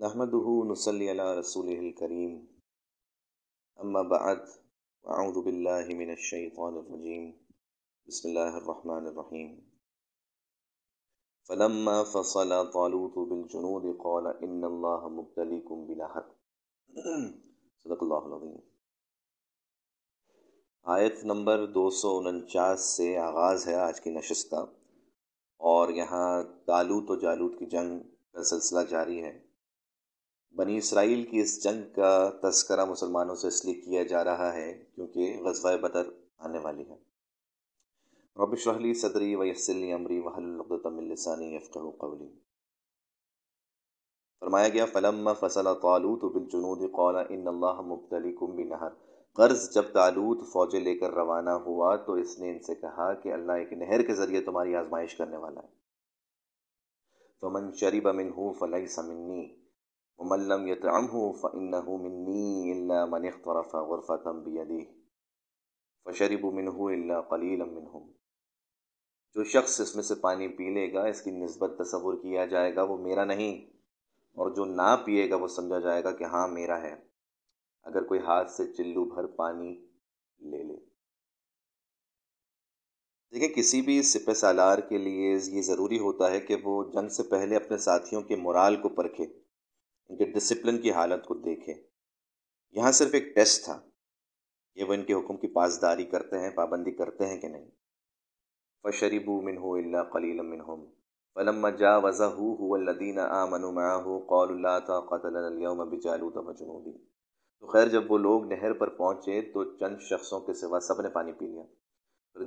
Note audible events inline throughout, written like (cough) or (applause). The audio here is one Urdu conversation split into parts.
نحمده نصلي على رسوله الكريم. أما بعد وأعوذ بالله من الشيطان الرجيم. بسم الله الرحمن الرحيم. فلما فصل طالوت بالجنود قال، إن الله مبتليكم بنهر (clears throat) صدق اللہ العظیم آیت نمبر دو سو انچاس سے آغاز ہے آج کی نشست کا اور یہاں تالوت و جالوت کی جنگ کا سلسلہ جاری ہے۔ بنی اسرائیل کی اس جنگ کا تذکرہ مسلمانوں سے اس لیے کیا جا رہا ہے کیونکہ غزوہ بدر آنے والی ہے۔ رب شہلی صدری و یسلی عمری لسانی یفقہ قولی۔ فرمایا گیا فلم فصل طالوت بالجنود قال ان اللہ مبتلیکم بنہر۔ قرض جب تعلوت فوجیں لے کر روانہ ہوا تو اس نے ان سے کہا کہ اللہ ایک نہر کے ذریعے تمہاری آزمائش کرنے والا ہے۔ فمن شریب منہ فلیس منی وملم يطعمه فإنه مني إلا من اخترف غرفة بيده فشربوا منه إلا قليلا منهم. جو شخص اس میں سے پانی پی لے گا، اس کی نسبت تصور کیا جائے گا، وہ میرا نہیں، اور جو نہ پیے گا، وہ سمجھا جائے گا کہ ہاں میرا ہے، اگر کوئی ہاتھ سے چلو بھر پانی لے لے۔ دیکھیں، کسی بھی سپہ سالار کے لیے یہ ضروری ہوتا ہے کہ وہ جنگ سے پہلے اپنے ساتھیوں کے مرال کو پرکھے۔ ان کے ڈسپلن کی حالت کو دیکھے یہاں صرف ایک ٹیسٹ تھا کہ وہ ان کے حکم کی پاسداری کرتے ہیں، پابندی کرتے ہیں کہ نہیں۔ فشریب من ہو اللہ قلیل منہم فلم جا وضا ہو الدین آ من ہو قول اللہ تا قطل اليوم بجالوت تو خیر، جب وہ لوگ نہر پر پہنچے تو چند شخصوں کے سوا سب نے پانی پی لیا۔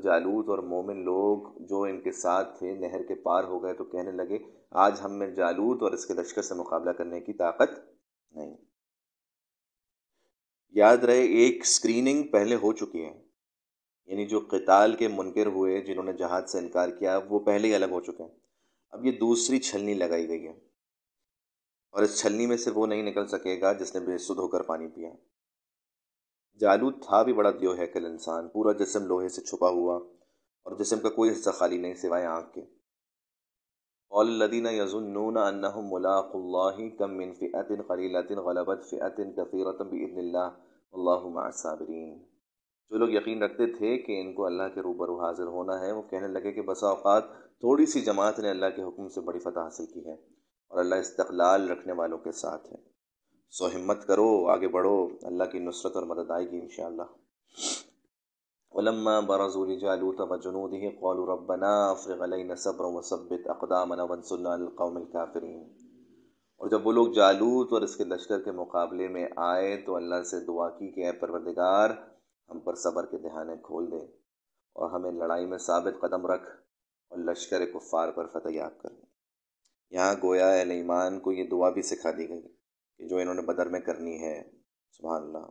جالوت اور مومن لوگ جو ان کے ساتھ تھے، نہر کے پار ہو گئے تو کہنے لگے، آج ہم میں جالوت اور اس کے لشکر سے مقابلہ کرنے کی طاقت نہیں۔ یاد رہے، ایک اسکریننگ پہلے ہو چکی ہے۔ یعنی جو قتال کے منکر ہوئے، جنہوں نے جہاد سے انکار کیا، وہ پہلے ہی الگ ہو چکے ہیں۔ اب یہ دوسری چھلنی لگائی گئی ہے۔ اور اس چھلنی میں سے وہ نہیں نکل سکے گا جس نے بے سد ہو کر پانی پیا۔ جالود تھا بھی بڑا دیو ہے کل انسان، پورا جسم لوہے سے چھپا ہوا، اور جسم کا کوئی حصہ خالی نہیں سوائے آنکھ کے۔ قال الذين يظنون انهم ملاق الله كم من فئه قليله غلبت فئه كثيره باذن الله والله مع الصابرين جو لوگ یقین رکھتے تھے کہ ان کو اللہ کے روبرو حاضر ہونا ہے، وہ کہنے لگے کہ بسا اوقات تھوڑی سی جماعت نے اللہ کے حکم سے بڑی فتح حاصل کی ہے، اور اللہ استقلال رکھنے والوں کے ساتھ ہے۔ سو ہمت کرو، آگے بڑھو۔ اللہ کی نصرت اور مدد آئے گی انشاءاللہ۔ علما برزول جالوت وجنوده قالوا ربنا افرغ علينا صبرا وثبت اقدامنا وانصرنا على القوم الكافرين۔ اور جب وہ لوگ جالوت اور اس کے لشکر کے مقابلے میں آئے تو اللہ سے دعا کی کہ اے پروردگار، ہم پر صبر کے دہانے کھول دے اور ہمیں لڑائی میں ثابت قدم رکھ اور لشکر کفار پر فتح یاب کر یہاں گویا اہل ایمان کو یہ دعا بھی سکھا دی گئی۔ کہ جو انہوں نے بدر میں کرنی ہے، سبحان اللہ۔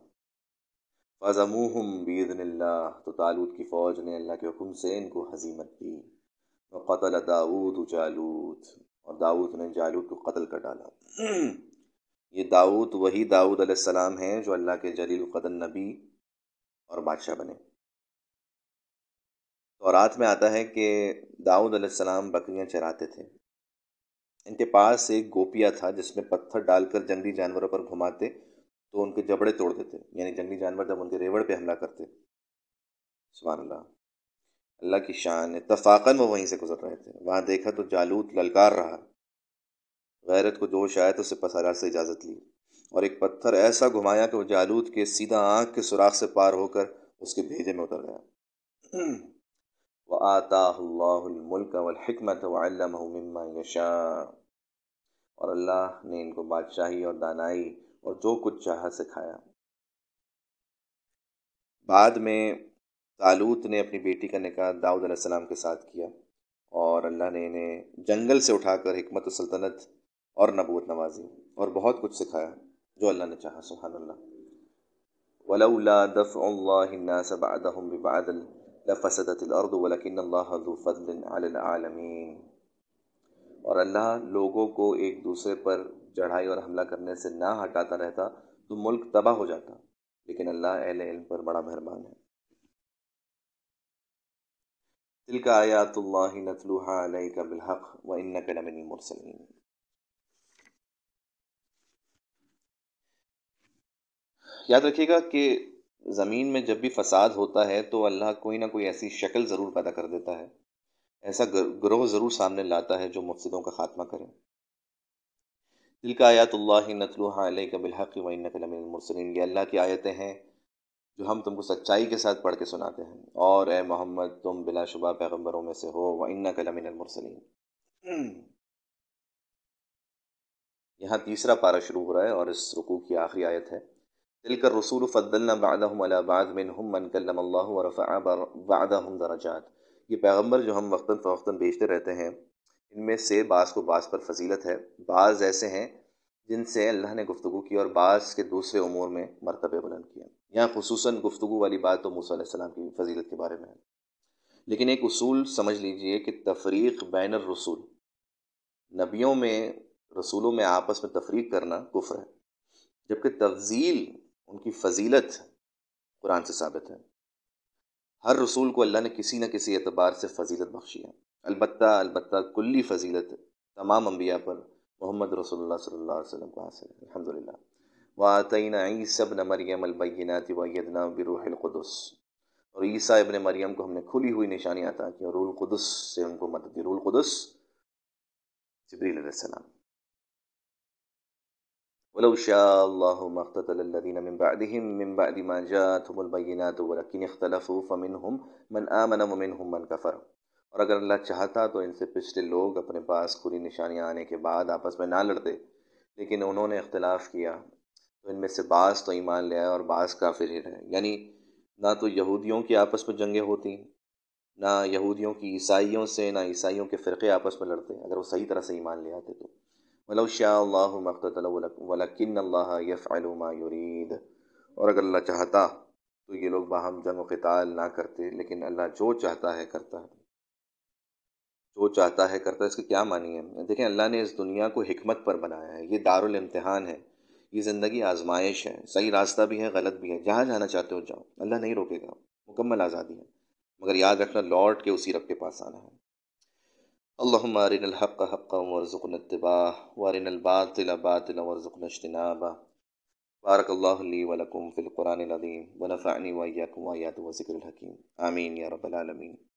فضموہم بیدن اللہ تو تالوت کی فوج نے اللہ کے حکم سے ان کو حضیمت دی۔ قتل داود جالوت، اور داود نے جالوت کو قتل کر ڈالا۔ یہ داود وہی داود علیہ السلام ہیں جو اللہ کے جلیل القدن نبی اور بادشاہ بنے۔ تو رات میں آتا ہے کہ داؤد علیہ السلام بکریاں چراتے تھے۔ ان کے پاس ایک گوپیا تھا جس میں پتھر ڈال کر جنگلی جانوروں پر گھماتے تو ان کے جبڑے توڑ دیتے یعنی جنگلی جانور جب ان کے ریوڑ پہ حملہ کرتے۔ سبحان اللہ۔ اللہ کی شان، اتفاقاً وہ وہیں سے گزر رہے تھے۔ وہاں دیکھا تو جالوت للکار رہا۔ غیرت کو جوش آئے تو اسے پسارا سے اجازت لی۔ اور ایک پتھر ایسا گھمایا کہ وہ جالوت کے سیدھا آنکھ کے سوراخ سے پار ہو کر اس کے بھیجے میں اتر گیا۔ وہ آتا اللہ الملک والحکمت وعلمہ مما یشاء اور اللہ نے ان کو بادشاہی اور دانائی اور جو کچھ چاہا سکھایا۔ بعد میں تالوت نے اپنی بیٹی کا نکاح داؤد علیہ السلام کے ساتھ کیا اور اللہ نے انہیں جنگل سے اٹھا کر حکمت و سلطنت اور نبوت نوازی اور بہت کچھ سکھایا جو اللہ نے چاہا، سبحان اللہ۔ ولولا دفع الله الناس بعدهم ببعض لفسدت الارض ولكن اللہ ذو فضل على العالمين اور اللہ لوگوں کو ایک دوسرے پر چڑھائی اور حملہ کرنے سے نہ ہٹاتا رہتا تو ملک تباہ ہو جاتا۔ لیکن اللہ اہل علم پر بڑا مہربان ہے۔ دل آیات اللہ نتلوحا علیہ بالحق و انک لمن المرسلین۔ یاد رکھیے گا کہ زمین میں جب بھی فساد ہوتا ہے تو اللہ کوئی نہ کوئی ایسی شکل ضرور پیدا کر دیتا ہے۔ ایسا گروہ ضرور سامنے لاتا ہے جو مفسدوں کا خاتمہ کرے۔ دل کا آیات اللہ نتلوحہ علیہ کا بالحق و نقل المرسلین۔ یہ اللہ کی آیتیں ہیں جو ہم تم کو سچائی کے ساتھ پڑھ کے سناتے ہیں۔ اور اے محمد، تم بلا شبہ پیغمبروں میں سے ہو و ان کلم المرسلین۔ یہاں تیسرا پارہ شروع ہو رہا ہے اور اس رکوع کی آخری آیت ہے۔ دل کر رسول فضلنا بعدهم على بعد منهم من کلم اللہ ورفع بعدهم درجات. یہ پیغمبر جو ہم وقتاً فوقتاً بیچتے رہتے ہیں، ان میں سے بعض کو بعض پر فضیلت ہے۔ بعض ایسے ہیں جن سے اللہ نے گفتگو کی اور بعض کے دوسرے امور میں مرتبہ بلند کیا۔ یہاں خصوصاً گفتگو والی بات تو موسیٰ علیہ السلام کی فضیلت کے بارے میں ہے۔ لیکن ایک اصول سمجھ لیجیے کہ تفریق بین الرسول، نبیوں میں، رسولوں میں آپس میں تفریق کرنا کفر ہے۔ جبکہ تفضیل ان کی فضیلت قرآن سے ثابت ہے۔ ہر رسول کو اللہ نے کسی نہ کسی اعتبار سے فضیلت بخشی ہے۔ البتہ البتہ کلی فضیلت تمام انبیاء پر محمد رسول اللہ صلی اللہ علیہ وسلم کو حاصل ہے۔ الحمد للہ واطعین عیسب ن مریم البینات ویدنا بروح القدس۔ اور عیسیٰ ابن مریم کو ہم نے کھلی ہوئی نشانیاں عطا کی اور رول قدس سے ان کو مدد دی۔ رول قدس جبریل علیہ السلام۔ ولو شاء الله ما اقتتل الذين من بعدهم من بعد ما جاءتهم البينات ولكن اختلفوا فمنهم من آمن ومنهم من كفر. اور اگر اللہ چاہتا تو ان سے پچھلے لوگ اپنے پاس کھلی نشانیاں آنے کے بعد آپس میں نہ لڑتے، لیکن انہوں نے اختلاف کیا۔ تو ان میں سے بعض تو ایمان لے آئے اور بعض کافر ہی رہے۔ یعنی نہ تو یہودیوں کی آپس میں جنگیں ہوتی، نہ یہودیوں کی عیسائیوں سے، نہ عیسائیوں کے فرقے آپس میں لڑتے، اگر وہ صحیح طرح سے ایمان لے آتے تو۔ ولو شاء اللہ مقتل ولکن اللہ یفعل ما یرید۔ اور اگر اللہ چاہتا تو یہ لوگ باہم جنگ و قتال نہ کرتے، لیکن اللہ جو چاہتا ہے کرتا ہے۔ جو چاہتا ہے کرتا ہے، اس کی کیا معنی ہے؟ دیکھیں، اللہ نے اس دنیا کو حکمت پر بنایا ہے۔ یہ دار الامتحان ہے۔ یہ زندگی آزمائش ہے۔ صحیح راستہ بھی ہے، غلط بھی ہے۔ جہاں جانا چاہتے ہو جاؤ۔ اللہ نہیں روکے گا۔ مکمل آزادی ہے۔ مگر یاد رکھنا، لوٹ کے اسی رب کے پاس آنا ہے۔ اللہ مارن الحق حق ورزقن اتباع وارن الباطل باطلا ورزقن اجتنابا بارک اللہ لی ولکم فی القرآن العظیم ونفعنی وایاکم وآیات و الحکیم. آمین یا رب العالمین.